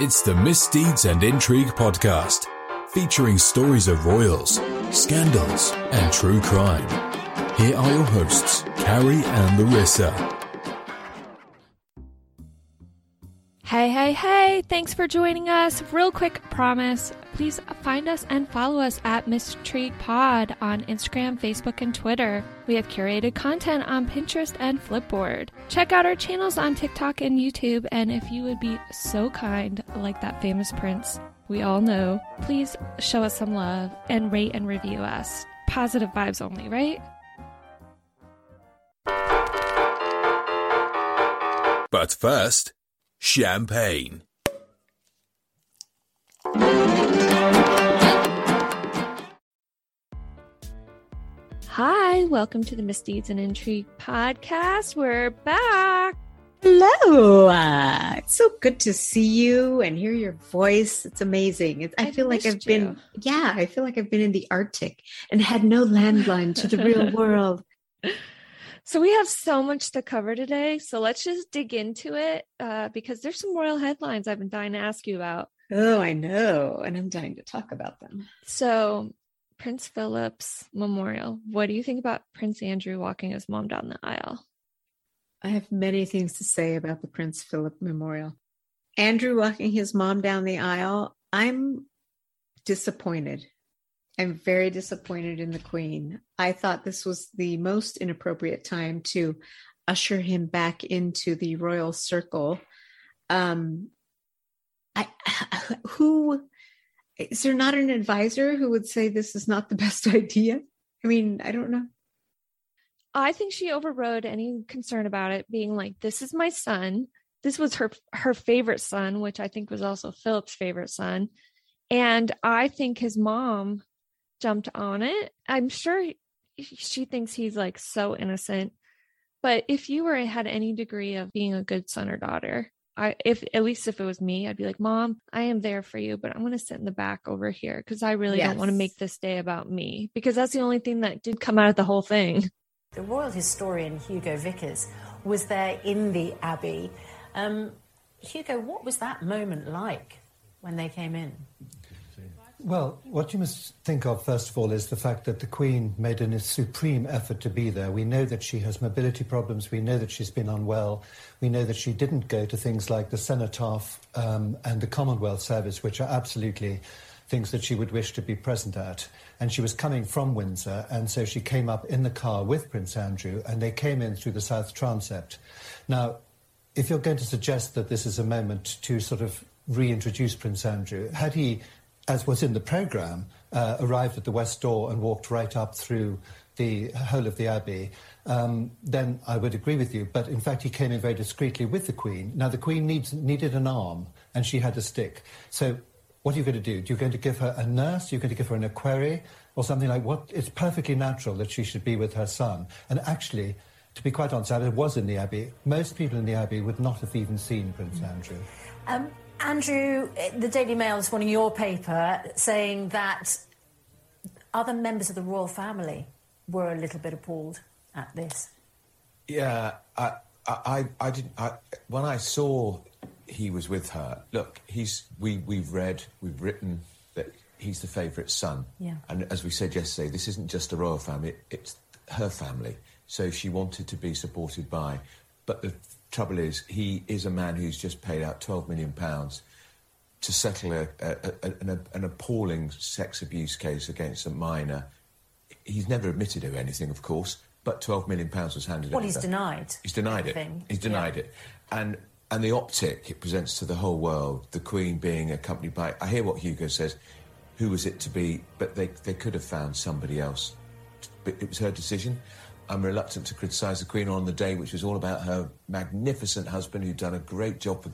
It's the Misdeeds and Intrigue podcast, featuring stories of royals, scandals, and true crime. Here are your hosts, Carrie and Larissa. Hey, hey, hey, thanks for joining us. Real quick promise please find us and follow us at MisIntrigue Pod on Instagram, Facebook, and Twitter. We have curated content on Pinterest and Flipboard. Check out our channels on TikTok and YouTube, and if you would be so kind, like that famous prince we all know, please show us some love and rate and review us. Positive vibes only, right? But first, champagne. Hi, welcome to the Misdeeds and Intrigue podcast. We're back. Hello. Uh, it's so good to see you and hear your voice. It's amazing. It's, I, I feel like I've missed been, you. yeah, I feel like I've been in the Arctic and had no landline to the real world. So we have so much to cover today. So let's just dig into it uh, because there's some royal headlines I've been dying to ask you about. Oh, I know. And I'm dying to talk about them. So, Prince Philip's memorial. What do you think about Prince Andrew walking his mom down the aisle? I have many things to say about the Prince Philip Memorial. Andrew walking his mom down the aisle. I'm disappointed. I'm very disappointed in the Queen. I thought this was the most inappropriate time to usher him back into the royal circle. Um, I, who is there not an advisor who would say this is not the best idea? I mean, I don't know. I think she overrode any concern about it being like, this is my son. This was her her favorite son, which I think was also Philip's favorite son. And I think his mom jumped on it. I'm sure she thinks he's like so innocent. But if you were had any degree of being a good son or daughter, I if at least if it was me, I'd be like, "Mom, I am there for you, but I'm going to sit in the back over here because I really don't want to make this day about me because that's the only thing that did come out of the whole thing." The royal historian Hugo Vickers was there in the Abbey. Um, Hugo, what was that moment like when they came in? Well, what you must think of, first of all, is the fact that the Queen made a supreme effort to be there. We know that she has mobility problems. We know that she's been unwell. We know that she didn't go to things like the Cenotaph um, and the Commonwealth Service, which are absolutely things that she would wish to be present at. And she was coming from Windsor, and so she came up in the car with Prince Andrew, and they came in through the South Transept. Now, if you're going to suggest that this is a moment to sort of reintroduce Prince Andrew, had he, as was in the programme, uh, arrived at the west door and walked right up through the whole of the Abbey, um, then I would agree with you. But in fact, he came in very discreetly with the Queen. Now, the Queen needs, needed an arm, and she had a stick. So, what are you going to do? You're going to give her a nurse? You're going to give her an equerry? Or something like what? It's perfectly natural that she should be with her son. And actually, to be quite honest, I was in the Abbey. Most people in the Abbey would not have even seen Prince Andrew. Um, Andrew, eh, the Daily Mail this morning, your paper, saying that other members of the royal family were a little bit appalled at this. Yeah, I, I, I, I didn't. I, when I saw he was with her, look, he's we we've read, we've written that he's the favourite son. Yeah. And as we said yesterday, this isn't just a royal family; it's her family. So she wanted to be supported by. But the trouble is, he is a man who's just paid out twelve million pounds to settle a, a, a, an, an appalling sex abuse case against a minor. He's never admitted to anything, of course, but twelve million pounds was handed Well, over. he's denied. He's denied it. He's denied it, and and the optic it presents to the whole world, the Queen being accompanied by. I hear what Hugo says. Who was it to be? But they they could have found somebody else. But it was her decision. I'm reluctant to criticise the Queen on the day, which was all about her magnificent husband who'd done a great job for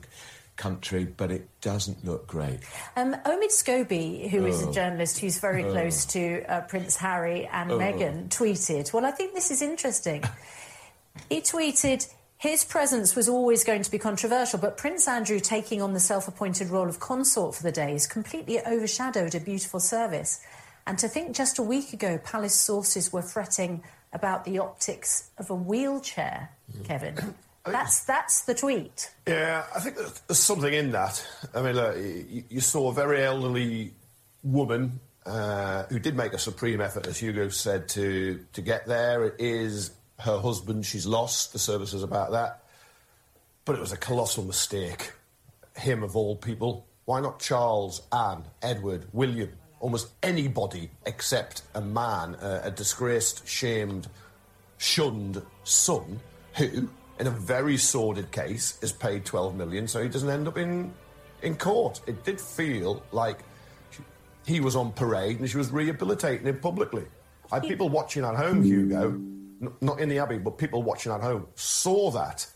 country, but it doesn't look great. Um, Omid Scobie, who is Oh. a journalist who's very close to uh, Prince Harry and Meghan, tweeted, Well, I think this is interesting. he tweeted, his presence was always going to be controversial, but Prince Andrew taking on the self appointed role of consort for the day has completely overshadowed a beautiful service. And to think just a week ago, palace sources were fretting about the optics of a wheelchair, Kevin. That's that's the tweet. Yeah, I think there's something in that. I mean, look, you, you saw a very elderly woman uh, who did make a supreme effort, as Hugo said, to to get there. It is her husband she's lost. The service is about that, but it was a colossal mistake. Him of all people. Why not Charles, Anne, Edward, William? Almost anybody except a man, uh, a disgraced, shamed, shunned son who in a very sordid case, is paid 12 million so he doesn't end up in, in court. It did feel like he was on parade and she was rehabilitating him publicly. I had people watching at home, Hugo, not in the Abbey, but people watching at home saw that.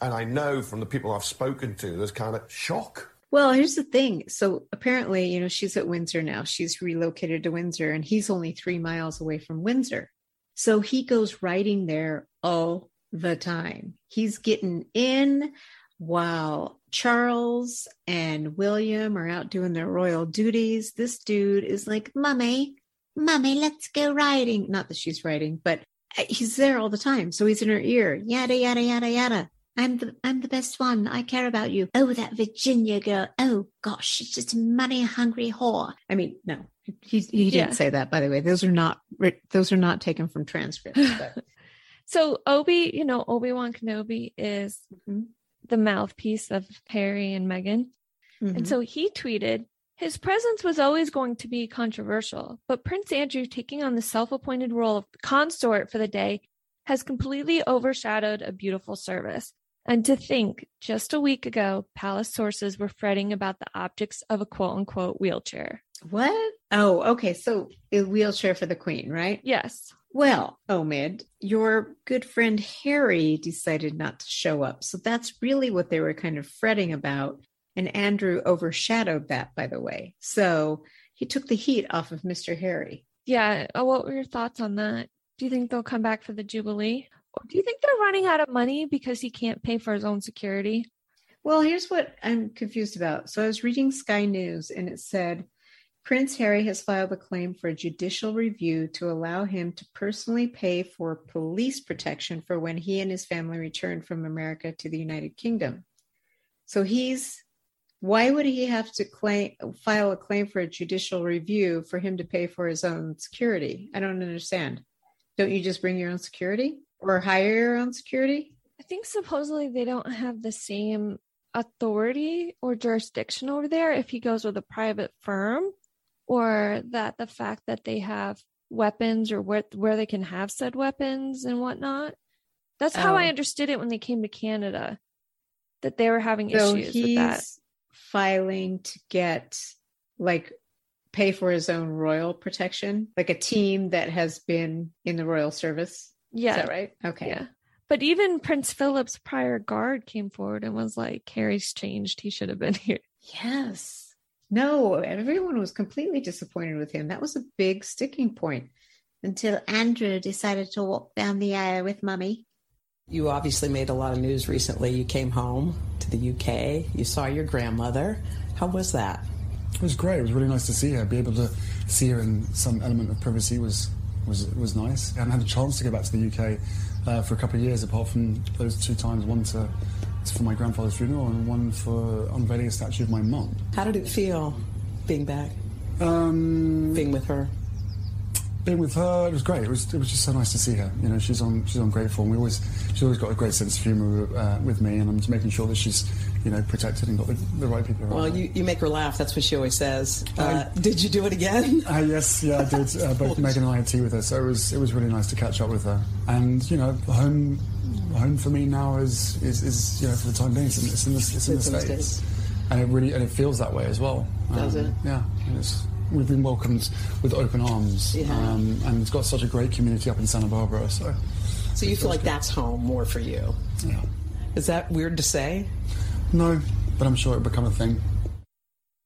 And I know from the people I've spoken to, there's kind of shock. Well, here's the thing. So apparently, you know, she's at Windsor now. She's relocated to Windsor, and he's only three miles away from Windsor. So he goes riding there all the time. He's getting in while Charles and William are out doing their royal duties. This dude is like, Mummy, Mummy, let's go riding. Not that she's riding, but he's there all the time. So he's in her ear. Yada, yada, yada, yada. I'm the I'm the best one. I care about you. Oh, that Virginia girl. Oh gosh, she's just a money hungry whore. I mean, no, he he didn't yeah. say that. By the way, those are not those are not taken from transcripts. So Obi, you know, Obi-Wan Kenobi is mm-hmm. the mouthpiece of Harry and Meghan. Mm-hmm. And so he tweeted, his presence was always going to be controversial, but Prince Andrew taking on the self-appointed role of consort for the day has completely overshadowed a beautiful service. And to think, just a week ago, palace sources were fretting about the optics of a quote unquote wheelchair. What? Oh, okay. So a wheelchair for the queen, right? Yes. Well, Omid, your good friend Harry decided not to show up. So that's really what they were kind of fretting about. And Andrew overshadowed that, by the way. So he took the heat off of Mr. Harry. Yeah. Oh, what were your thoughts on that? Do you think they'll come back for the Jubilee? Do you think they're running out of money because he can't pay for his own security? Well, here's what I'm confused about. So I was reading Sky News and it said Prince Harry has filed a claim for a judicial review to allow him to personally pay for police protection for when he and his family return from America to the United Kingdom. So he's why would he have to claim file a claim for a judicial review for him to pay for his own security? I don't understand. Don't you just bring your own security or hire your own security? I think supposedly they don't have the same authority or jurisdiction over there if he goes with a private firm or that the fact that they have weapons or where where they can have said weapons and whatnot. That's how oh. I understood it when they came to Canada, that they were having so issues with that. Filing to get like pay for his own royal protection, like a team that has been in the royal service. Yeah. Is that right? Okay. Yeah. But even Prince Philip's prior guard came forward and was like, Harry's changed. He should have been here. Yes. No, everyone was completely disappointed with him. That was a big sticking point until Andrew decided to walk down the aisle with mummy. You obviously made a lot of news recently. You came home to the UK. You saw your grandmother. How was that? It was great. It was really nice to see her. Be able to see her in some element of privacy was was was nice. I hadn't had a chance to go back to the UK uh, for a couple of years, apart from those two times. One to for my grandfather's funeral and one for unveiling a statue of my mum. How did it feel being back? Um, being with her? Being with her, it was great. It was it was just so nice to see her. You know, she's on she's on great form. We always she's always got a great sense of humour uh, with me, and I'm just making sure that she's you know protected and got the, the right people around. Well, you, you make her laugh. That's what she always says. Uh, did you do it again? Uh, yes, yeah, I did. Uh, both Meghan and I had tea with her, so it was it was really nice to catch up with her. And you know, home home for me now is, is, is you know, for the time being, it's in, it's in the, it's in the States. States. And it really, and it feels that way as well. Does um, it? Yeah. we've been welcomed with open arms. Yeah. Um, and it's got such a great community up in Santa Barbara. So, so you feel like good. that's home more for you? Yeah. Is that weird to say? No, but I'm sure it'll become a thing.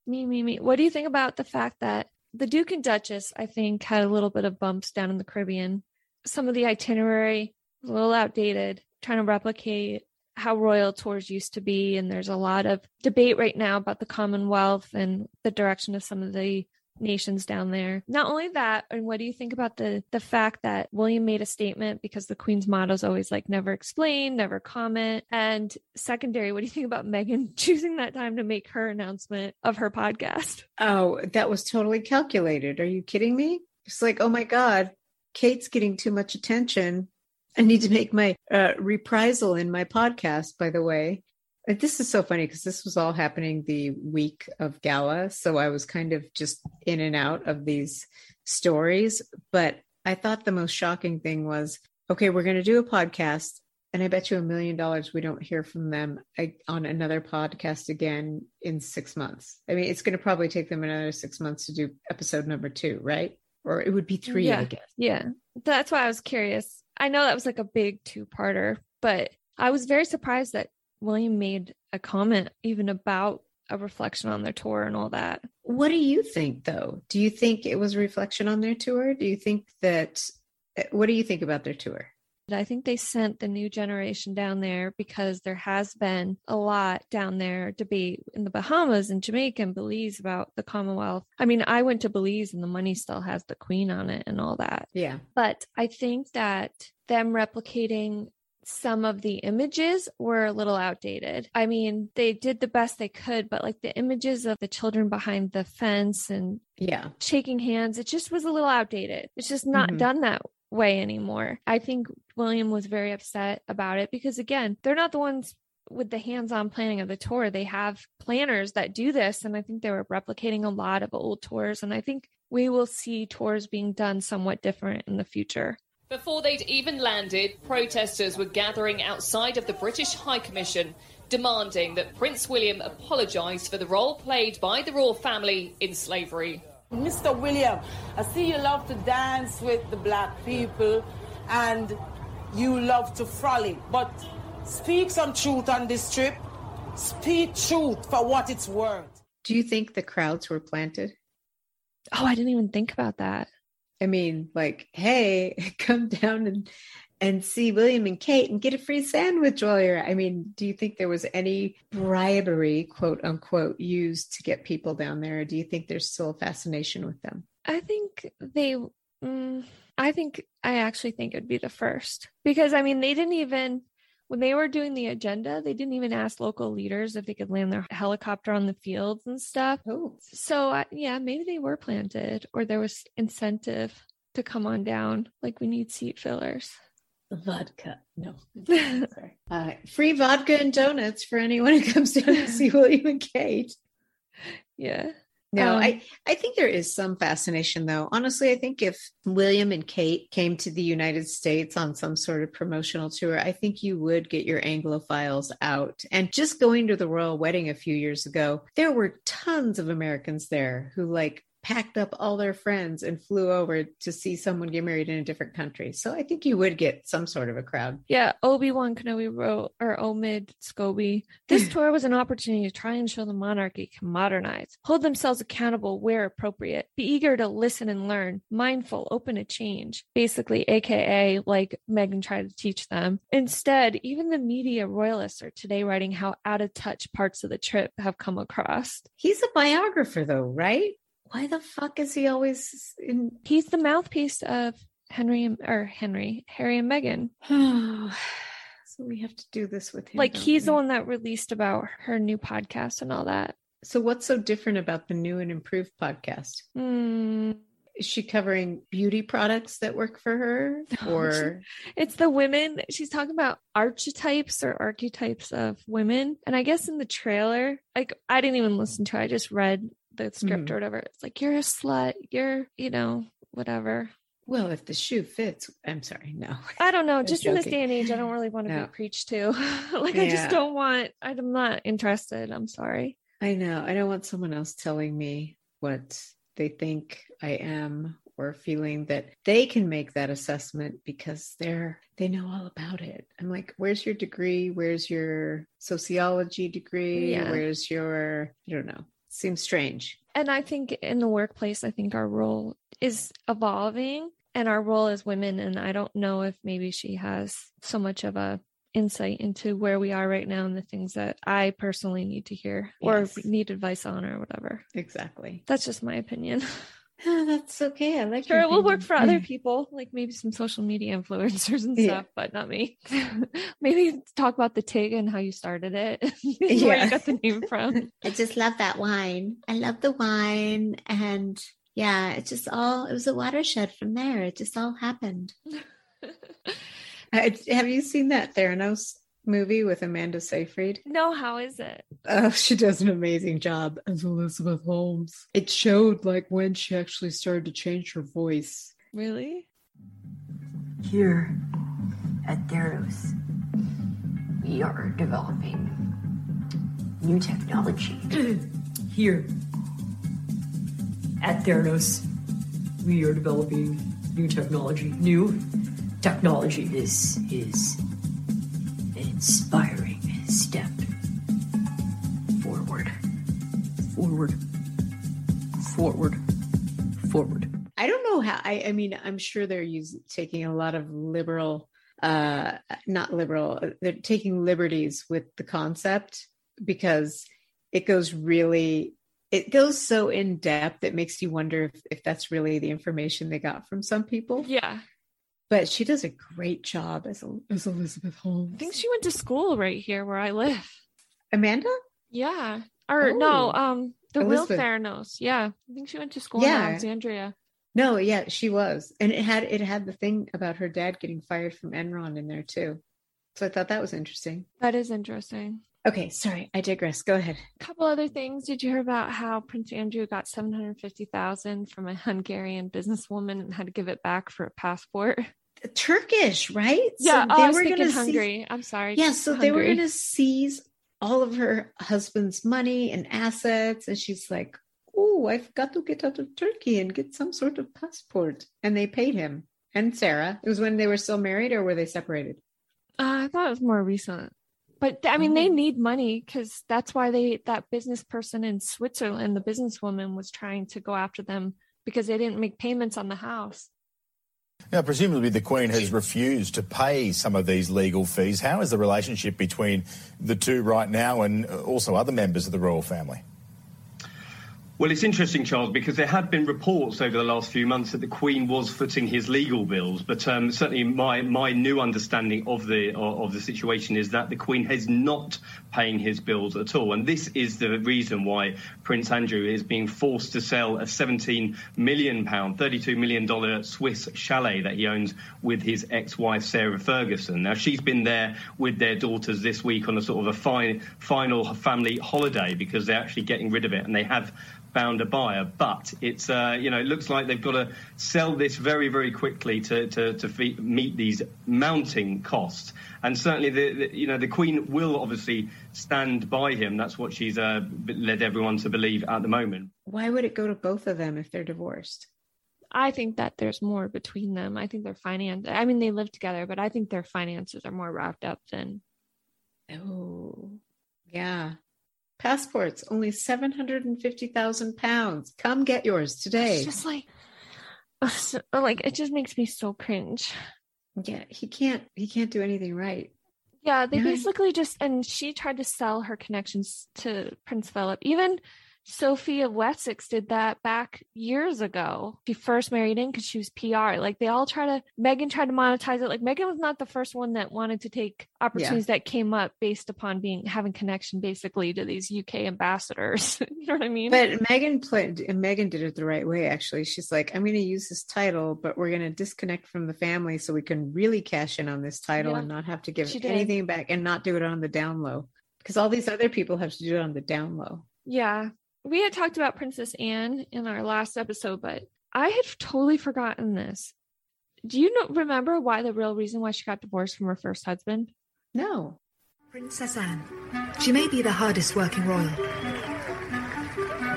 Me, me, me. What do you think about the fact that the Duke and Duchess, I think, had a little bit of bumps down in the Caribbean? Some of the itinerary, a little outdated trying to replicate how royal tours used to be. And there's a lot of debate right now about the Commonwealth and the direction of some of the nations down there. Not only that, and what do you think about the the fact that William made a statement because the Queen's motto is always like never explain, never comment. And secondary, what do you think about Meghan choosing that time to make her announcement of her podcast? Oh, that was totally calculated. Are you kidding me? It's like, oh my God, Kate's getting too much attention. I need to make my uh, reprisal in my podcast, by the way. This is so funny because this was all happening the week of gala. So I was kind of just in and out of these stories. But I thought the most shocking thing was okay, we're going to do a podcast. And I bet you a million dollars we don't hear from them on another podcast again in six months. I mean, it's going to probably take them another six months to do episode number two, right? Or it would be three, yeah. I guess. Yeah. That's why I was curious. I know that was like a big two parter, but I was very surprised that William made a comment even about a reflection on their tour and all that. What do you think though? Do you think it was a reflection on their tour? Do you think that eh, what do you think about their tour? I think they sent the new generation down there because there has been a lot down there debate in the Bahamas and Jamaica and Belize about the Commonwealth. I mean, I went to Belize and the money still has the Queen on it and all that. Yeah. But I think that them replicating some of the images were a little outdated. I mean, they did the best they could, but like the images of the children behind the fence and yeah, shaking hands, it just was a little outdated. It's just not mm-hmm. done that way anymore. I think William was very upset about it because again, they're not the ones with the hands-on planning of the tour. They have planners that do this and I think they were replicating a lot of old tours and I think we will see tours being done somewhat different in the future. Before they'd even landed, protesters were gathering outside of the British High Commission, demanding that Prince William apologise for the role played by the royal family in slavery. Mr. William, I see you love to dance with the black people and you love to frolic, but speak some truth on this trip. Speak truth for what it's worth. Do you think the crowds were planted? Oh, I didn't even think about that. I mean, like, hey, come down and and see William and Kate and get a free sandwich while you're. I mean, do you think there was any bribery, quote unquote, used to get people down there? Or do you think there's still a fascination with them? I think they. Mm, I think I actually think it'd be the first because I mean they didn't even when they were doing the agenda, they didn't even ask local leaders if they could land their helicopter on the fields and stuff. Oh. So, uh, yeah, maybe they were planted or there was incentive to come on down. Like we need seat fillers. Vodka. No. Sorry. Uh, free vodka and donuts for anyone who comes down to see William and Kate. Yeah. No, um, I, I think there is some fascination though. Honestly, I think if William and Kate came to the United States on some sort of promotional tour, I think you would get your Anglophiles out. And just going to the royal wedding a few years ago, there were tons of Americans there who like packed up all their friends and flew over to see someone get married in a different country. So I think you would get some sort of a crowd. Yeah, Obi Wan Kenobi wrote, or Omid Scobie. This tour was an opportunity to try and show the monarchy can modernize, hold themselves accountable where appropriate, be eager to listen and learn, mindful, open to change. Basically, AKA like Meghan tried to teach them. Instead, even the media royalists are today writing how out of touch parts of the trip have come across. He's a biographer, though, right? Why the fuck is he always in? He's the mouthpiece of Henry and, or Henry, Harry and Meghan. so we have to do this with him. Like he's we? the one that released about her new podcast and all that. So what's so different about the new and improved podcast? Mm. Is she covering beauty products that work for her or it's the women she's talking about archetypes or archetypes of women and i guess in the trailer like i didn't even listen to it i just read the script mm. or whatever. It's like you're a slut, you're, you know, whatever. Well, if the shoe fits, I'm sorry, no. I don't know. Just in this day and age, I don't really want to no. be preached to. like yeah. I just don't want I'm not interested. I'm sorry. I know. I don't want someone else telling me what they think I am or feeling that they can make that assessment because they're they know all about it. I'm like, where's your degree? Where's your sociology degree? Yeah. Where's your I don't know seems strange. And I think in the workplace, I think our role is evolving and our role as women. And I don't know if maybe she has so much of a insight into where we are right now and the things that I personally need to hear or need advice on or whatever. Exactly. That's just my opinion. Oh, that's okay. I like Sure, it will work for other people, like maybe some social media influencers and Yeah. stuff, but not me. maybe talk about the TIG and how you started it, where Yeah. you got the name from. I just love that wine. I love the wine. And yeah, it just all, it was a watershed from there. It just all happened. Uh, have you seen that Theranos movie with Amanda Seyfried? No, how is it? Oh, she does an amazing job as Elizabeth Holmes. It showed like when she actually started to change her voice. Really? Here at Theranos, we are developing new technology. Here at Theranos, we are developing new technology. New technology is is an inspiring step forward. Forward. Forward. Forward. I don't know how. I, I mean, I'm sure they're using taking a lot of liberal, uh, not liberal. uh, They're taking liberties with the concept because it goes really, it goes so in depth. It makes you wonder if, if that's really the information they got from some people. Yeah. But she does a great job as as Elizabeth Holmes. I think she went to school right here where I live. Amanda. Yeah. Or no, Oh. um, the Elizabeth. real Theranos. Yeah. I think she went to school Yeah. in Alexandria. No, yeah, she was, and it had it had the thing about her dad getting fired from Enron in there too. So I thought that was interesting. That is interesting. Okay, sorry, I digress. Go ahead. A couple other things. Did you hear about how Prince Andrew got seven hundred fifty thousand from a Hungarian businesswoman and had to give it back for a passport? Turkish, right? Yeah, So oh, I was gonna thinking seize- I'm sorry. Yeah, so they were going to seize all of her husband's money and assets, and she's like, "Oh, I've got to get out of Turkey and get some sort of passport." And they paid him and Sarah. It was when they were still married, or were they separated? Uh, I thought it was more recent. But I mean, Oh. they need money because that's why they that business person in Switzerland, the businesswoman, was trying to go after them because they didn't make payments on the house. Now, presumably, the Queen has refused to pay some of these legal fees. How is the relationship between the two right now and also other members of the royal family? Well, it's interesting, Charles, because there have been reports over the last few months that the Queen was footing his legal bills. But um, certainly, my my new understanding of the of, the situation is that the Queen is not paying his bills at all, and this is the reason why Prince Andrew is being forced to sell a 17 million pound, 32 million dollar Swiss chalet that he owns with his ex-wife Sarah Ferguson. Now, she's been there with their daughters this week on a sort of a fi- final family holiday because they're actually getting rid of it, and they have found a buyer, but it's uh, you know it looks like they've got to sell this very very quickly to to, to fe- meet these mounting costs. And certainly the, the you know the Queen will obviously stand by him. That's what she's uh, led everyone to believe at the moment. Why would it go to both of them if they're divorced? I think that there's more between them. I think their finance. I mean, they live together, but I think their finances are more wrapped up than. Oh, yeah. Passports only seven hundred and fifty thousand pounds. Come get yours today. It's just like, so- like it just makes me so cringe. Yeah, he can't. He can't do anything right. Yeah, they basically just and she tried to sell her connections to Prince Philip. Even Sophie of Wessex did that back years ago. She first married in because she was PR. Like they all try to Meghan tried to monetize it. Like Meghan was not the first one that wanted to take opportunities that came up based upon being having connection basically to these UK ambassadors. you know what I mean? But Meghan played. and Meghan did it the right way. Actually, she's like, "I'm going to use this title, but we're going to disconnect from the family so we can really cash in on this title Yeah, and not have to give anything back and not do it on the down low because all these other people have to do it on the down low." Yeah. We had talked about Princess Anne in our last episode, but I had totally forgotten this. Do you know, remember why the real reason why she got divorced from her first husband? No. Princess Anne. She may be the hardest working royal.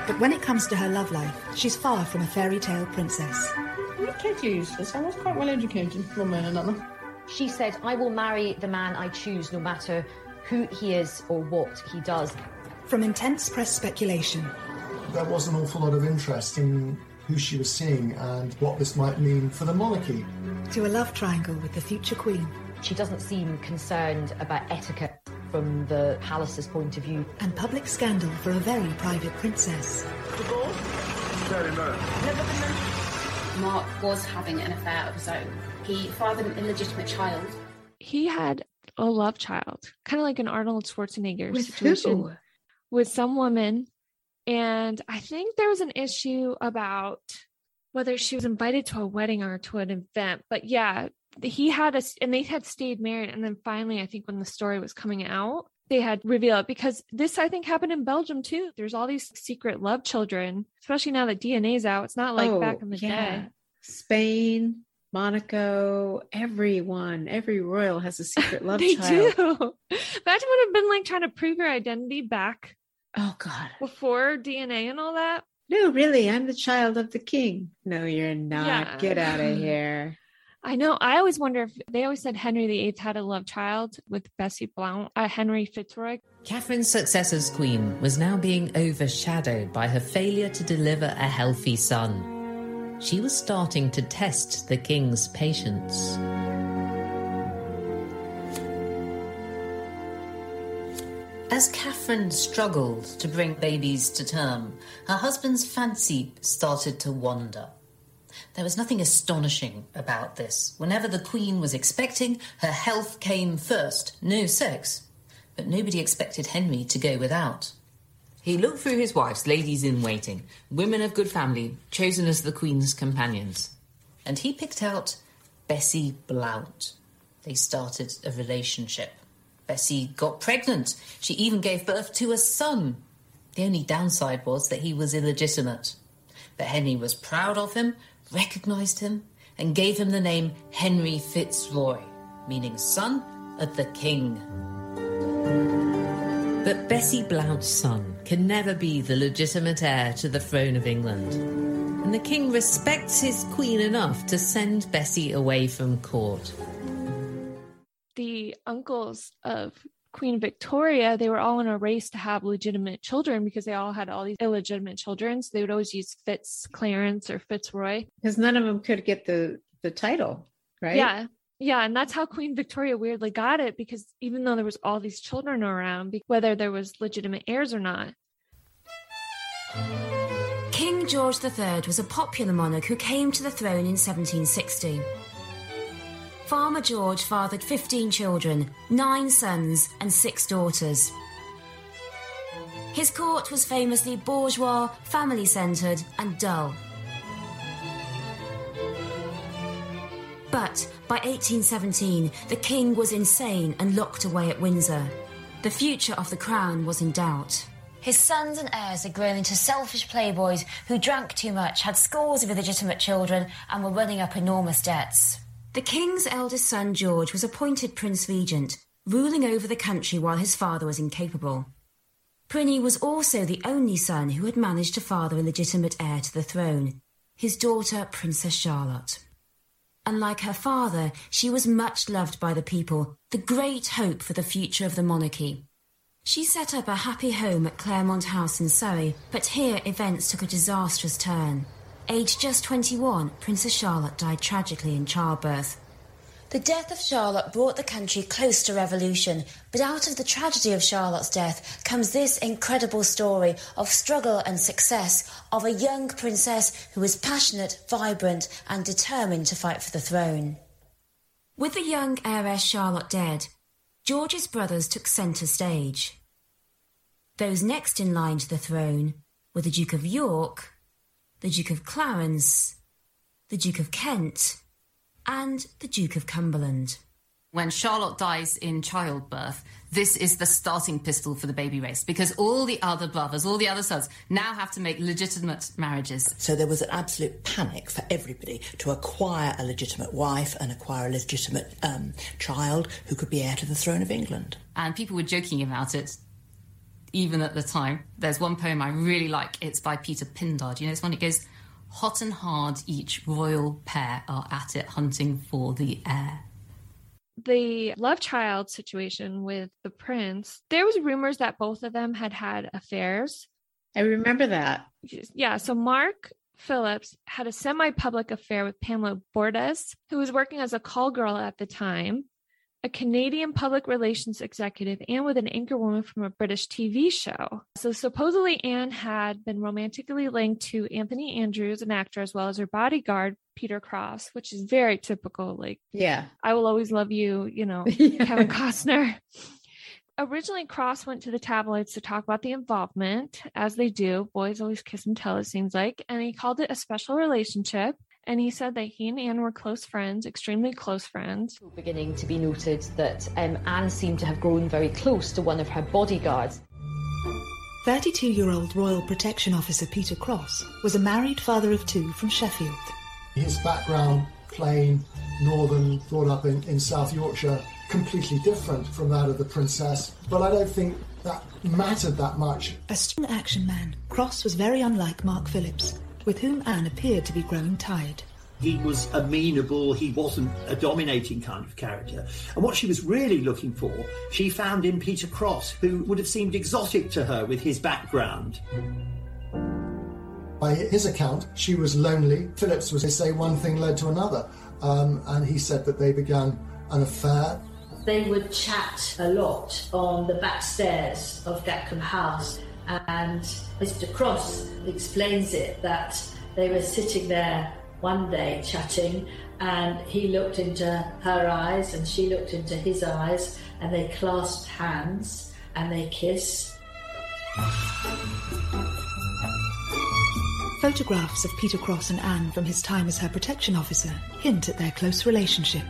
But when it comes to her love life, she's far from a fairy tale princess. Not totally useless. I was quite well educated, one way and another. She said, I will marry the man I choose no matter who he is or what he does. From intense press speculation There was an awful lot of interest in who she was seeing and what this might mean for the monarchy. to a love triangle with the future queen. She doesn't seem concerned about etiquette from the palace's point of view. And public scandal for a very private princess. The ball? Very much. Mark was having an affair of his own. He fathered an illegitimate child. He had a love child, kind of like an Arnold Schwarzenegger With situation who? With some woman. And I think there was an issue about whether she was invited to a wedding or to an event. But yeah, he had a, and they had stayed married. And then finally, I think when the story was coming out, they had revealed it because this, I think, happened in Belgium too. There's all these secret love children, especially now that DNA's out. It's not like Oh, back in the yeah. day. Spain, Monaco, everyone, every royal has a secret love they child. do. Imagine would have been like trying to prove your identity back Oh God. before DNA and all that. No, really, I'm the child of the king. No, you're not. Yeah. Get out of here. I know. I always wonder if they always said Henry VIII had a love child with Bessie Blount, uh, Henry Fitzroy. Catherine's success as queen was now being overshadowed by her failure to deliver a healthy son. She was starting to test the king's patience. As Catherine struggled to bring babies to term, her husband's fancy started to wander. There was nothing astonishing about this. Whenever the Queen was expecting, her health came first, no sex. But nobody expected Henry to go without. He looked through his wife's ladies in waiting, women of good family, chosen as the Queen's companions. And he picked out Bessie Blount. They started a relationship. Bessie got pregnant. She even gave birth to a son. The only downside was that he was illegitimate. But Henry was proud of him, recognised him, and gave him the name Henry Fitzroy, meaning son of the king. But Bessie Blount's son can never be the legitimate heir to the throne of England. And the king respects his queen enough to send Bessie away from court. The uncles of Queen Victoria, they were all in a race to have legitimate children because they all had all these illegitimate children. So they would always use Fitz Clarence or Fitzroy. Because none of them could get the the title, right? Yeah. Yeah. And that's how Queen Victoria weirdly got it because even though there was all these children around, whether there was legitimate heirs or not, King George III was a popular monarch who came to the throne in 1760. Farmer George fathered 15 children, nine sons, and six daughters. His court was famously bourgeois, family centred, and dull. But by 1817, the king was insane and locked away at Windsor. The future of the crown was in doubt. His sons and heirs had grown into selfish playboys who drank too much, had scores of illegitimate children, and were running up enormous debts. The king's eldest son, George, was appointed Prince Regent, ruling over the country while his father was incapable. Prinny was also the only son who had managed to father a legitimate heir to the throne, his daughter, Princess Charlotte. Unlike her father, she was much loved by the people, the great hope for the future of the monarchy. She set up a happy home at Claremont House in Surrey, but here events took a disastrous turn. Aged just 21, Princess Charlotte died tragically in childbirth. The death of Charlotte brought the country close to revolution, but out of the tragedy of Charlotte's death comes this incredible story of struggle and success of a young princess who was passionate, vibrant, and determined to fight for the throne. With the young heiress Charlotte dead, George's brothers took centre stage. Those next in line to the throne were the Duke of York, the Duke of Clarence, the Duke of Kent, and the Duke of Cumberland. When Charlotte dies in childbirth, this is the starting pistol for the baby race because all the other brothers, all the other sons, now have to make legitimate marriages. So there was an absolute panic for everybody to acquire a legitimate wife and acquire a legitimate um, child who could be heir to the throne of England. And people were joking about it even at the time. There's one poem I really like. It's by Peter Pindar. Do you know this one? It goes, Hot and hard, each royal pair are at it hunting for the heir. the love child situation with the prince, there was rumors that both of them had had affairs. I remember that. Yeah, so Mark Phillips had a semi-public affair with Pamela Bordes, who was working as a call girl at the time. A Canadian public relations executive and with an anchorwoman from a British TV show. So supposedly Anne had been romantically linked to Anthony Andrews, an actor, as well as her bodyguard, Peter Cross, which is very typical. Like, yeah, I will always love you, you know, Kevin Costner. Originally, Cross went to the tabloids to talk about the involvement, as they do. Boys always kiss and tell, it seems like. And he called it a special relationship. And he said that he and Anne were close friends, extremely close friends. Beginning to be noted that um, Anne seemed to have grown very close to one of her bodyguards. 32 year old Royal Protection Officer Peter Cross was a married father of two from Sheffield. His background, plain, northern, brought up in, in South Yorkshire, completely different from that of the princess. But I don't think that mattered that much. A strong action man, Cross was very unlike Mark Phillips, with whom Anne appeared to be growing tired. He was amenable, he wasn't a dominating kind of character. And what she was really looking for, she found in Peter Cross, who would have seemed exotic to her with his background. By his account, she was lonely. Phillips was to say one thing led to another. Um, and he said that they began an affair. They would chat a lot on the back stairs of Gatcombe House. And Mr. Cross explains it that they were sitting there one day chatting, and he looked into her eyes, and she looked into his eyes, and they clasped hands and they kissed. Photographs of Peter Cross and Anne from his time as her protection officer hint at their close relationship.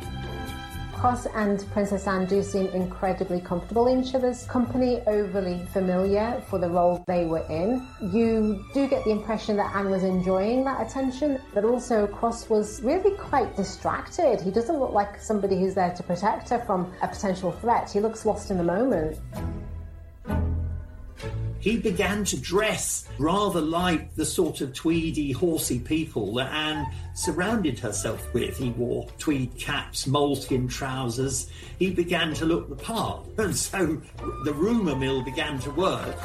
Cross and Princess Anne do seem incredibly comfortable in each other's company, overly familiar for the role they were in. You do get the impression that Anne was enjoying that attention, but also Cross was really quite distracted. He doesn't look like somebody who's there to protect her from a potential threat. He looks lost in the moment he began to dress rather like the sort of tweedy, horsey people that Anne surrounded herself with. He wore tweed caps, moleskin trousers. He began to look the part. And so the rumour mill began to work.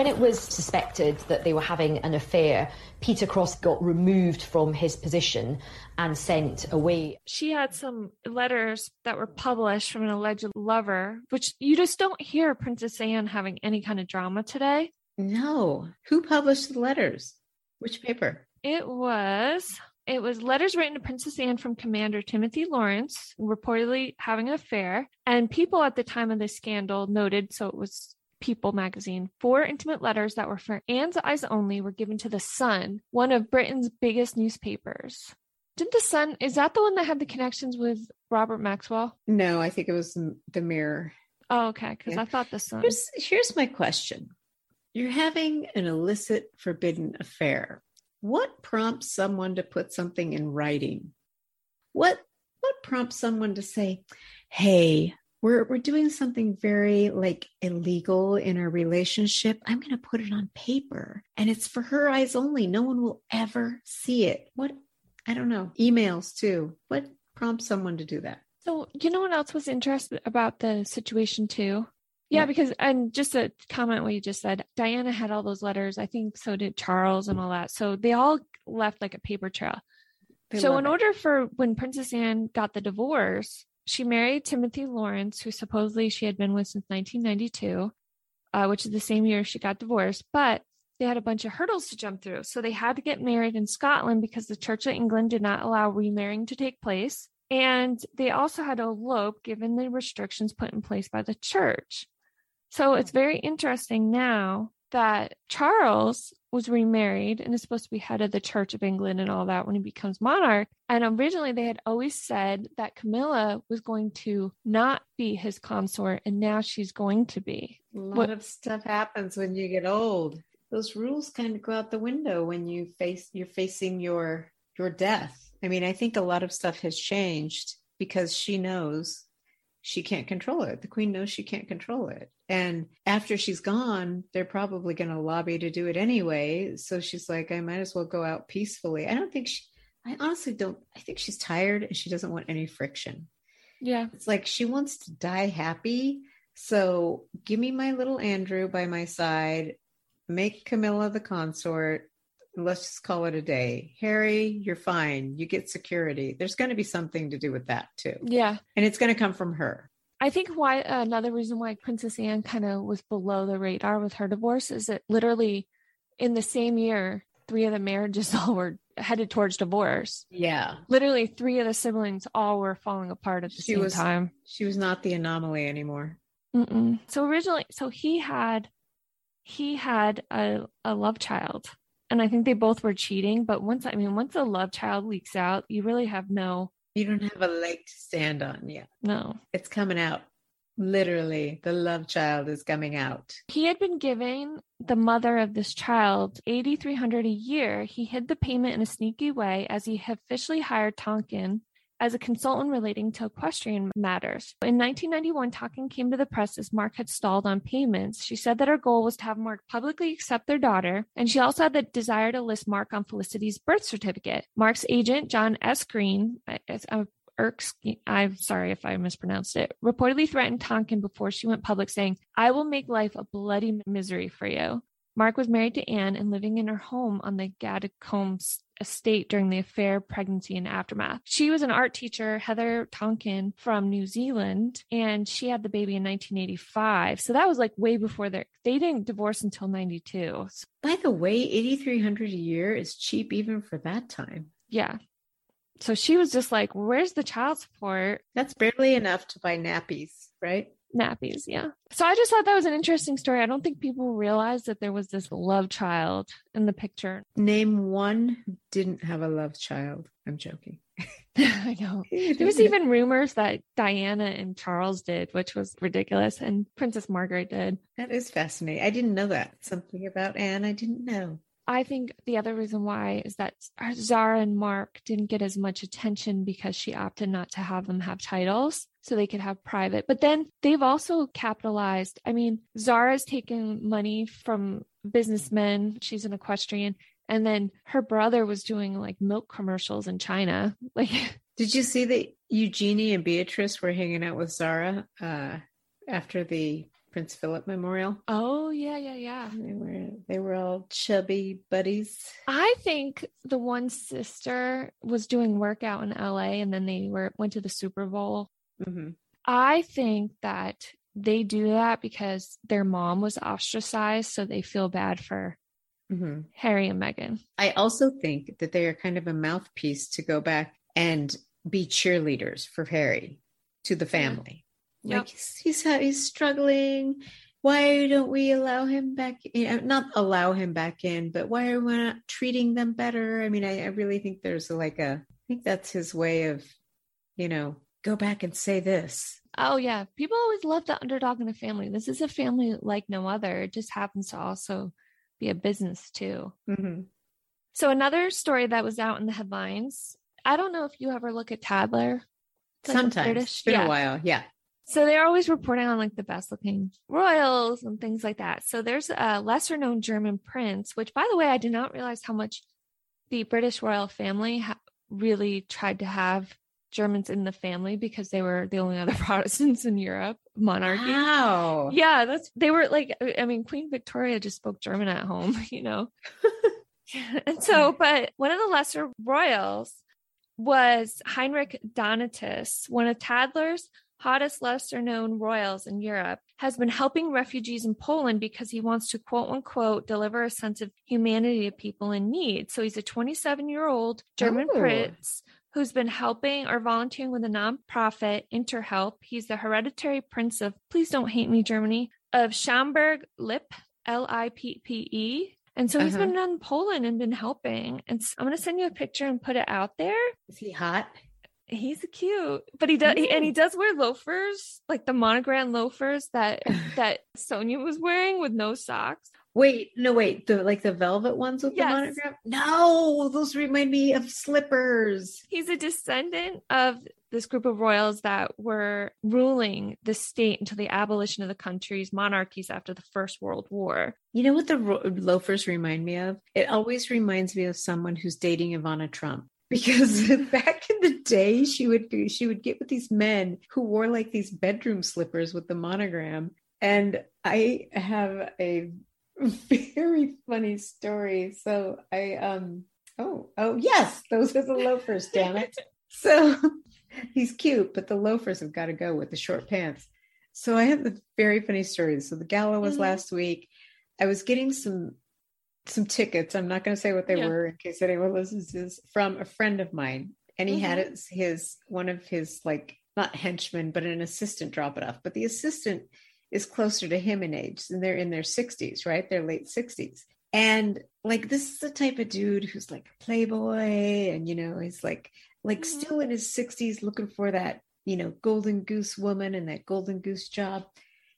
When it was suspected that they were having an affair, Peter Cross got removed from his position and sent away. She had some letters that were published from an alleged lover, which you just don't hear Princess Anne having any kind of drama today. No. Who published the letters? Which paper? It was it was letters written to Princess Anne from Commander Timothy Lawrence, reportedly having an affair. And people at the time of the scandal noted, so it was People magazine, four intimate letters that were for Anne's eyes only were given to The Sun, one of Britain's biggest newspapers. Did The Sun, is that the one that had the connections with Robert Maxwell? No, I think it was The Mirror. Oh, okay. Because yeah. I thought The Sun. Here's, here's my question You're having an illicit, forbidden affair. What prompts someone to put something in writing? What what prompts someone to say, "Hey, we're we're doing something very like illegal in our relationship i'm going to put it on paper and it's for her eyes only no one will ever see it what i don't know emails too what prompts someone to do that so you know what else was interesting about the situation too yeah, yeah, because and just a comment what you just said, Diana had all those letters. I think so did Charles and all that. So they all left like a paper trail. They so in it. order for when Princess Anne got the divorce, she married Timothy Lawrence, who supposedly she had been with since 1992, uh, which is the same year she got divorced. But they had a bunch of hurdles to jump through. So they had to get married in Scotland because the Church of England did not allow remarrying to take place. And they also had to elope given the restrictions put in place by the church. So it's very interesting now that Charles was remarried and is supposed to be head of the Church of England and all that when he becomes monarch. And originally they had always said that Camilla was going to not be his consort, and now she's going to be. A lot what, of stuff happens when you get old. Those rules kind of go out the window when you face you're facing your your death. I mean, I think a lot of stuff has changed because she knows she can't control it. The queen knows she can't control it. And after she's gone, they're probably going to lobby to do it anyway. So she's like, I might as well go out peacefully. I don't think she, I honestly don't, I think she's tired and she doesn't want any friction. Yeah. It's like she wants to die happy. So give me my little Andrew by my side, make Camilla the consort. Let's just call it a day. Harry, you're fine. You get security. There's going to be something to do with that too. Yeah. And it's going to come from her. I think why another reason why Princess Anne kind of was below the radar with her divorce is that literally in the same year, three of the marriages all were headed towards divorce. Yeah. Literally three of the siblings all were falling apart at the She same was time. She was not the anomaly anymore. Mm-mm. So originally, so he had, he had a, a love child, and I think they both were cheating. But once, I mean, once a love child leaks out, you really have no, You don't have a leg to stand on yet. no. It's coming out. Literally, the love child is coming out. He had been giving the mother of this child 8300 a year. He hid the payment in a sneaky way as he officially hired Tonkin as a consultant relating to equestrian matters. In 1991, Tonkin came to the press as Mark had stalled on payments. She said that her goal was to have Mark publicly accept their daughter, and she also had the desire to list Mark on Felicity's birth certificate. Mark's agent, John S. Green, I- it's- I'm uh, I'm sorry if I mispronounced it, reportedly threatened Tonkin before she went public, saying, I will make life a bloody misery for you. Mark was married to Anne and living in her home on the Gatcombe estate during the affair, pregnancy, and aftermath. She was an art teacher, Heather Tonkin from New Zealand, and she had the baby in 1985. So that was like way before their, they didn't divorce until 92. So, By the way, 8300 a year is cheap even for that time. yeah. So she was just like, where's the child support? That's barely enough to buy nappies, right? Nappies, yeah. So I just thought that was an interesting story. I don't think people realized that there was this love child in the picture. Name one didn't have a love child. I'm joking. I know. There was even rumors that Diana and Charles did, which was ridiculous, and Princess Margaret did. That is fascinating. I didn't know that. Something about Anne I didn't know. I think the other reason why is that Zara and Mark didn't get as much attention because she opted not to have them have titles so they could have private. But then they've also capitalized. I mean, Zara's taken money from businessmen. She's an equestrian. And then her brother was doing like milk commercials in China. Like, Did you see that Eugenie and Beatrice were hanging out with Zara uh, after the Prince Philip Memorial? oh, yeah, yeah, yeah. They were they were all chubby buddies. I think the one sister was doing workout in LA and then they were went to the Super Bowl. Mhm. I think that they do that because their mom was ostracized, so they feel bad for Mhm. Harry and Meghan. I also think that they are kind of a mouthpiece to go back and be cheerleaders for Harry to the family. Yep. Like he's, he's he's struggling. Why don't we allow him back? In? Not allow him back in, but why are we not treating them better? I mean, I, I really think there's like a. I think that's his way of, you know, go back and say this. Oh yeah, people always love the underdog in a family. This is a family like no other. It just happens to also be a business too. Mm-hmm. So another story that was out in the headlines. I don't know if you ever look at Tatler. It's like Sometimes it's been yeah. a while. Yeah. So they're always reporting on like the best looking royals and things like that. So there's a lesser known German prince, which by the way, I did not realize how much the British royal family ha- really tried to have Germans in the family because they were the only other Protestants in Europe monarchy. Wow. Yeah, that's they were like I mean Queen Victoria just spoke German at home, you know. and so but one of the lesser royals was Heinrich Donatus, one of Tatler's hottest lesser known royals in Europe, has been helping refugees in Poland because he wants to quote unquote deliver a sense of humanity to people in need. So he's a 27 year old German Oh. prince who's been helping or volunteering with a nonprofit, Interhelp. He's the hereditary prince of, please don't hate me, Germany, of Schaumburg Lippe, L I P P E. And so he's Uh-huh. been in Poland and been helping. And I'm going to send you a picture and put it out there. Is he hot? He's cute, but he does, and he does wear loafers, like the monogram loafers that that Sonia was wearing with no socks. Wait, no, wait. The like the velvet ones with Yes. the monogram? No, those remind me of slippers. He's a descendant of this group of royals that were ruling the state until the abolition of the country's monarchies after the First World War. You know what the ro- loafers remind me of? It always reminds me of someone who's dating Ivana Trump. Because back in the day, she would do, she would get with these men who wore like these bedroom slippers with the monogram. And I have a very funny story. So I um oh oh yes, those are the loafers, damn it. So he's cute, but the loafers have got to go with the short pants. So I have the very funny story. So the gala was Mhm. last week. I was getting some some tickets. I'm not going to say what they Yeah. were in case anyone listens to this from a friend of mine, and he had Mhm. it, his one of his like not henchmen, but an assistant drop it off. But the assistant is closer to him in age, and they're in their 60s, right? They're late 60s. And like this is the type of dude who's like a playboy, and you know, he's like like still in his 60s looking for that, you know, golden goose woman and that golden goose job.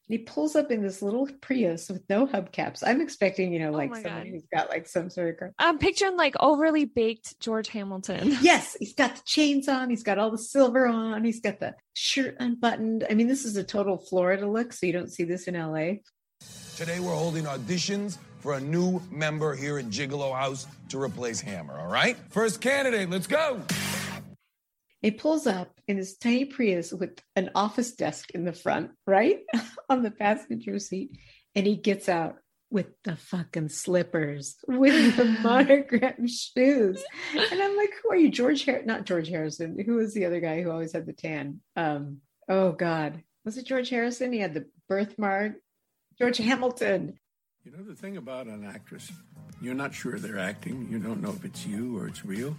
And he pulls up in this little Prius with no hubcaps. I'm expecting, you know, oh like Oh someone God. who's got like some sort of car. I'm picturing like overly baked George Hamilton. Yes, he's got the chains on, he's got all the silver on, he's got the shirt unbuttoned. I mean, this is a total Florida look, so you don't see this in LA. Today we're holding auditions for a new member here at Gigolo House to replace Hammer, all right? First candidate, let's go. He pulls up in his tiny Prius with an office desk in the front, right? on the passenger seat. And he gets out with the fucking slippers, with the monogram shoes. And I'm like, who are you? George Har not George Harrison. Who was the other guy who always had the tan? Um, oh God. Was it George Harrison? He had the birthmark. George Hamilton. You know the thing about an actress, you're not sure they're acting. You don't know if it's you or it's real.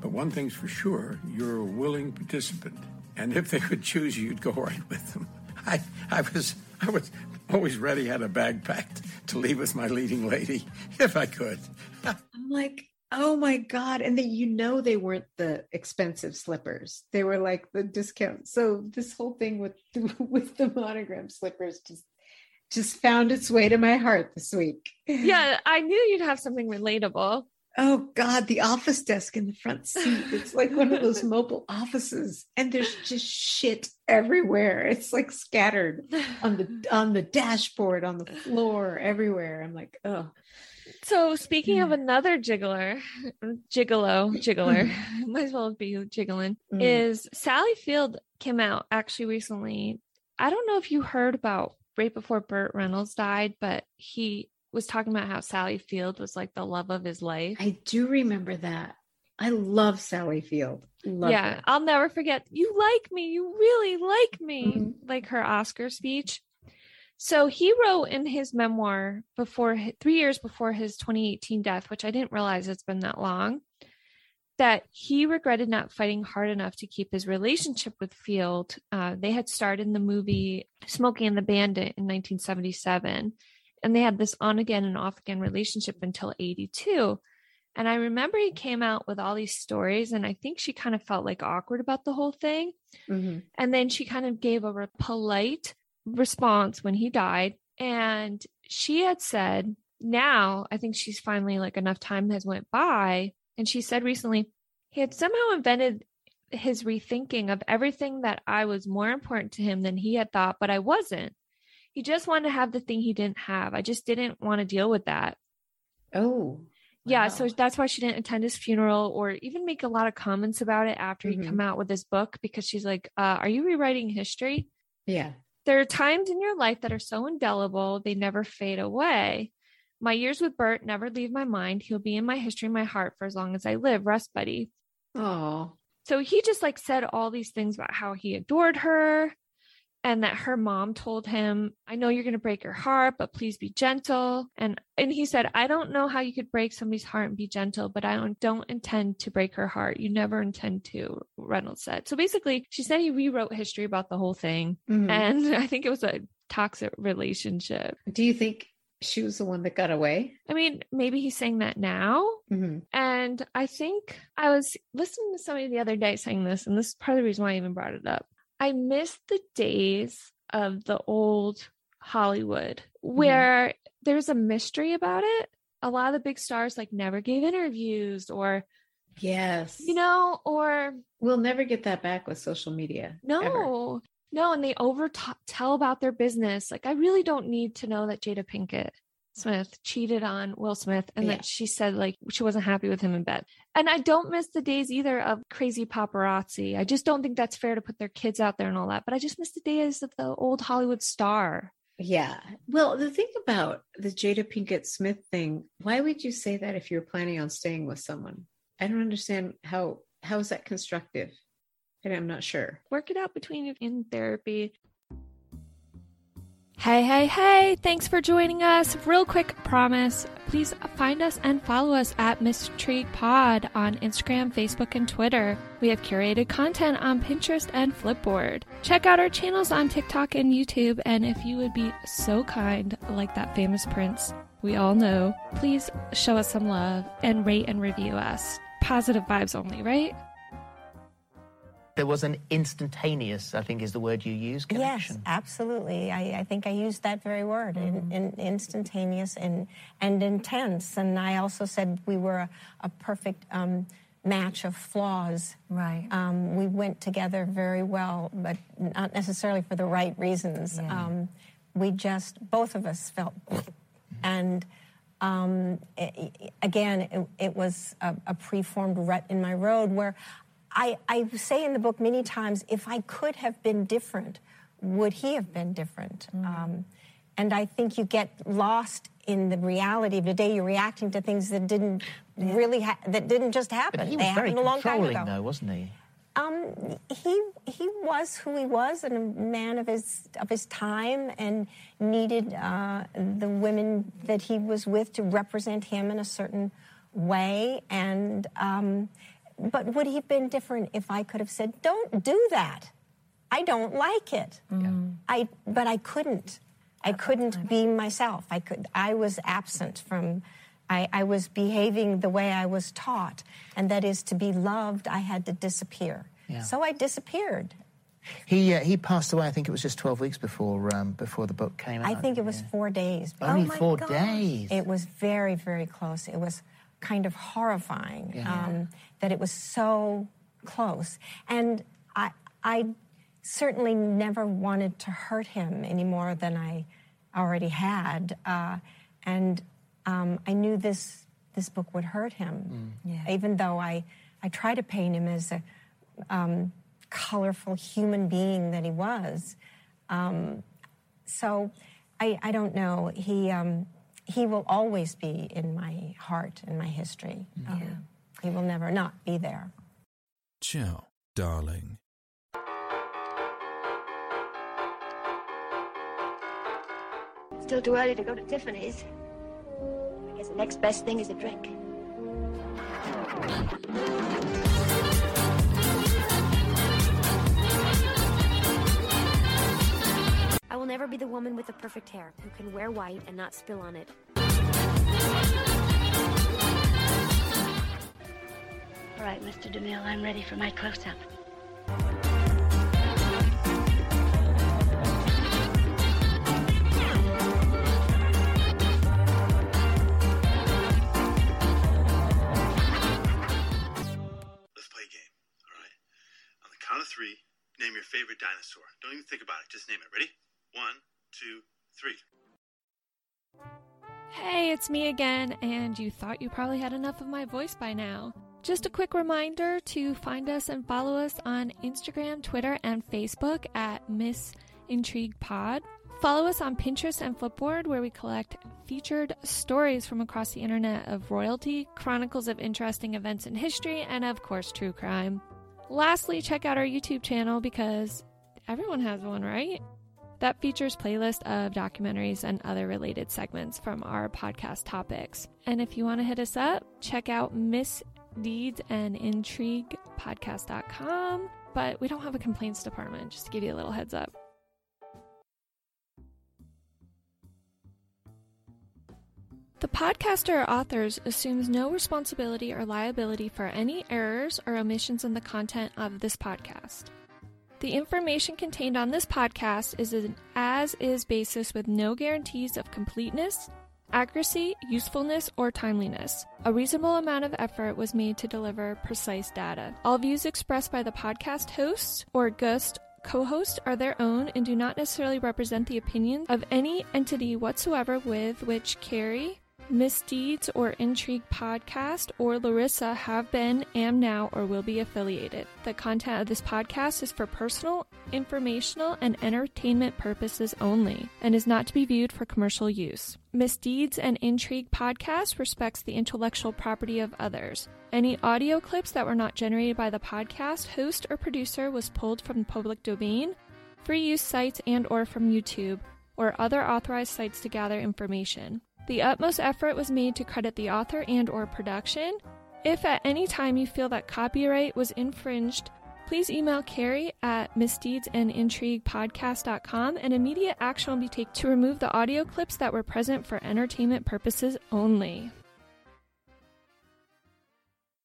But one thing's for sure, you're a willing participant. And if they would choose you, you'd go right with them. I, I was I was always ready, had a bag packed to leave with my leading lady, if I could. I'm like, oh my God. And then you know they weren't the expensive slippers. They were like the discount. So this whole thing with with the monogram slippers just just found its way to my heart this week. yeah, I knew you'd have something relatable. Oh God, the office desk in the front seat. It's like one of those mobile offices. And there's just shit everywhere. It's like scattered on the on the dashboard, on the floor, everywhere. I'm like, oh. So speaking of another jiggler, gigolo, jiggler, might as well be jiggling, Mm. is Sally Field came out actually recently. I don't know if you heard about right before Burt Reynolds died, but he was talking about how Sally Field was like the love of his life. I do remember that. I love Sally Field. Love yeah, her. I'll never forget. You like me. You really like me. Mm-hmm. Like her Oscar speech. So he wrote in his memoir before three years before his 2018 death, which I didn't realize it's been that long, that he regretted not fighting hard enough to keep his relationship with Field. Uh, they had starred in the movie Smokey and the Bandit in 1977, and they had this on again and off again relationship until 82. And I remember he came out with all these stories, and I think she kind of felt like awkward about the whole thing. Mhm. And then she kind of gave a polite response when he died. And she had said, now I think she's finally like enough time has went by. And she said recently, he had somehow invented his rethinking of everything that I was more important to him than he had thought, but I wasn't. He just wanted to have the thing he didn't have. I just didn't want to deal with that. Oh. Yeah, so that's why she didn't attend his funeral or even make a lot of comments about it after he Mhm. come out with his book because she's like, uh, "Are you rewriting history?" Yeah. There are times in your life that are so indelible, they never fade away. My years with Burt never leave my mind. He'll be in my history, my heart for as long as I live. Rest, buddy. Oh. So he just like said all these things about how he adored her and that her mom told him, "I know you're going to break her heart, but please be gentle." And and he said, "I don't know how you could break somebody's heart and be gentle, but I don't don't intend to break her heart. You never intend to." Reynolds said. So basically, she said he rewrote history about the whole thing, Mhm. and I think it was a toxic relationship. Do you think she was the one that got away? I mean, maybe he's saying that now. Mhm. And I think I was listening to somebody the other day saying this, and this is part of the reason why I even brought it up. I miss the days of the old Hollywood where there's a mystery about it. A lot of the big stars like never gave interviews or, Yes. you know, or We'll never get that back with social media. no, ever. No, and they over tell about their business. Like, I really don't need to know that Jada Pinkett Smith cheated on Will Smith and Yeah. that she said like she wasn't happy with him in bed. And I don't miss the days either of crazy paparazzi. I just don't think that's fair to put their kids out there and all that. But I just miss the days of the old Hollywood star. Yeah. Well, the thing about the Jada Pinkett Smith thing, why would you say that if you're planning on staying with someone? I don't understand how how is that constructive? And I'm not sure. Work it out between you in therapy. Hey, hey, hey, thanks for joining us. Real quick promise please find us and follow us at MisIntrigue Pod on Instagram, Facebook, and Twitter. We have curated content on Pinterest and Flipboard. Check out our channels on TikTok and YouTube, and if you would be so kind, like that famous prince we all know, please show us some love and rate and review us. Positive vibes only, right? There was an instantaneous, I think is the word you use, connection. Yes, absolutely. I, I think I used that very word, in, in, instantaneous and, and intense. And I also said we were a, a perfect um, match of flaws. Right. Um, we went together very well, but not necessarily for the right reasons. Yeah. Um, we just, both of us felt, and um, i- i- again, it, it was a, a preformed rut in my road where I, I say in the book many times, if I could have been different, would he have been different? Um, and I think you get lost in the reality of the day. You're reacting to things that didn't really ha- that didn't just happen. But he they was very happened a long time controlling, ago. though, wasn't he? Um, he he was who he was, and a man of his of his time, and needed uh, the women that he was with to represent him in a certain way. And um, but would he have been different if I could have said, "Don't do that. I don't like it." I but I couldn't. I couldn't be myself. I could. I was absent from. I, I was behaving the way I was taught, and that is to be loved. I had to disappear. Yeah. So I disappeared. He uh, he passed away. I think it was just twelve weeks before um, before the book came out. I think it was four days. Only Oh my four gosh. days. It was very, very close. It was kind of horrifying Yeah. um, that it was so close. And I, I certainly never wanted to hurt him any more than I already had. Uh, and um, I knew this this book would hurt him, Yeah. even though I I try to paint him as a um, colorful human being that he was. Um, so I, I don't know. He um, he will always be in my heart and my history. Um, He will never not be there. Ciao, darling. Still too early to go to Tiffany's. I guess the next best thing is a drink. Never be the woman with the perfect hair who can wear white and not spill on it. All right, Mr. DeMille, I'm ready for my close-up. Let's play a game. All right. On the count of three, name your favorite dinosaur. Don't even think about it. Just name it. Ready? One, two, three. Hey, it's me again, and you thought you probably had enough of my voice by now. Just a quick reminder to find us and follow us on Instagram, Twitter, and Facebook at Miss Intrigue Pod. Follow us on Pinterest and Flipboard, where we collect featured stories from across the internet of royalty, chronicles of interesting events in history, and of course, true crime. Lastly, check out our YouTube channel because everyone has one, right? That features playlist of documentaries and other related segments from our podcast topics. And if you want to hit us up, check out Miss Deeds and Intrigue podcast.com. But we don't have a complaints department, just to give you a little heads up. The podcaster or authors assumes no responsibility or liability for any errors or omissions in the content of this podcast. The information contained on this podcast is an as is basis with no guarantees of completeness, accuracy, usefulness, or timeliness. A reasonable amount of effort was made to deliver precise data. All views expressed by the podcast hosts or guest co host are their own and do not necessarily represent the opinions of any entity whatsoever with which Carrie, Misdeeds or Intrigue podcast or Larissa have been, am now, or will be affiliated. The content of this podcast is for personal, informational, and entertainment purposes only and is not to be viewed for commercial use. Misdeeds and Intrigue podcast respects the intellectual property of others. Any audio clips that were not generated by the podcast host or producer was pulled from the public domain, free use sites and or from YouTube or other authorized sites to gather information. The utmost effort was made to credit the author and or production. If at any time you feel that copyright was infringed, please email Carrie at misdeedsandintriguepodcast.com and immediate action will be taken to remove the audio clips that were present for entertainment purposes only.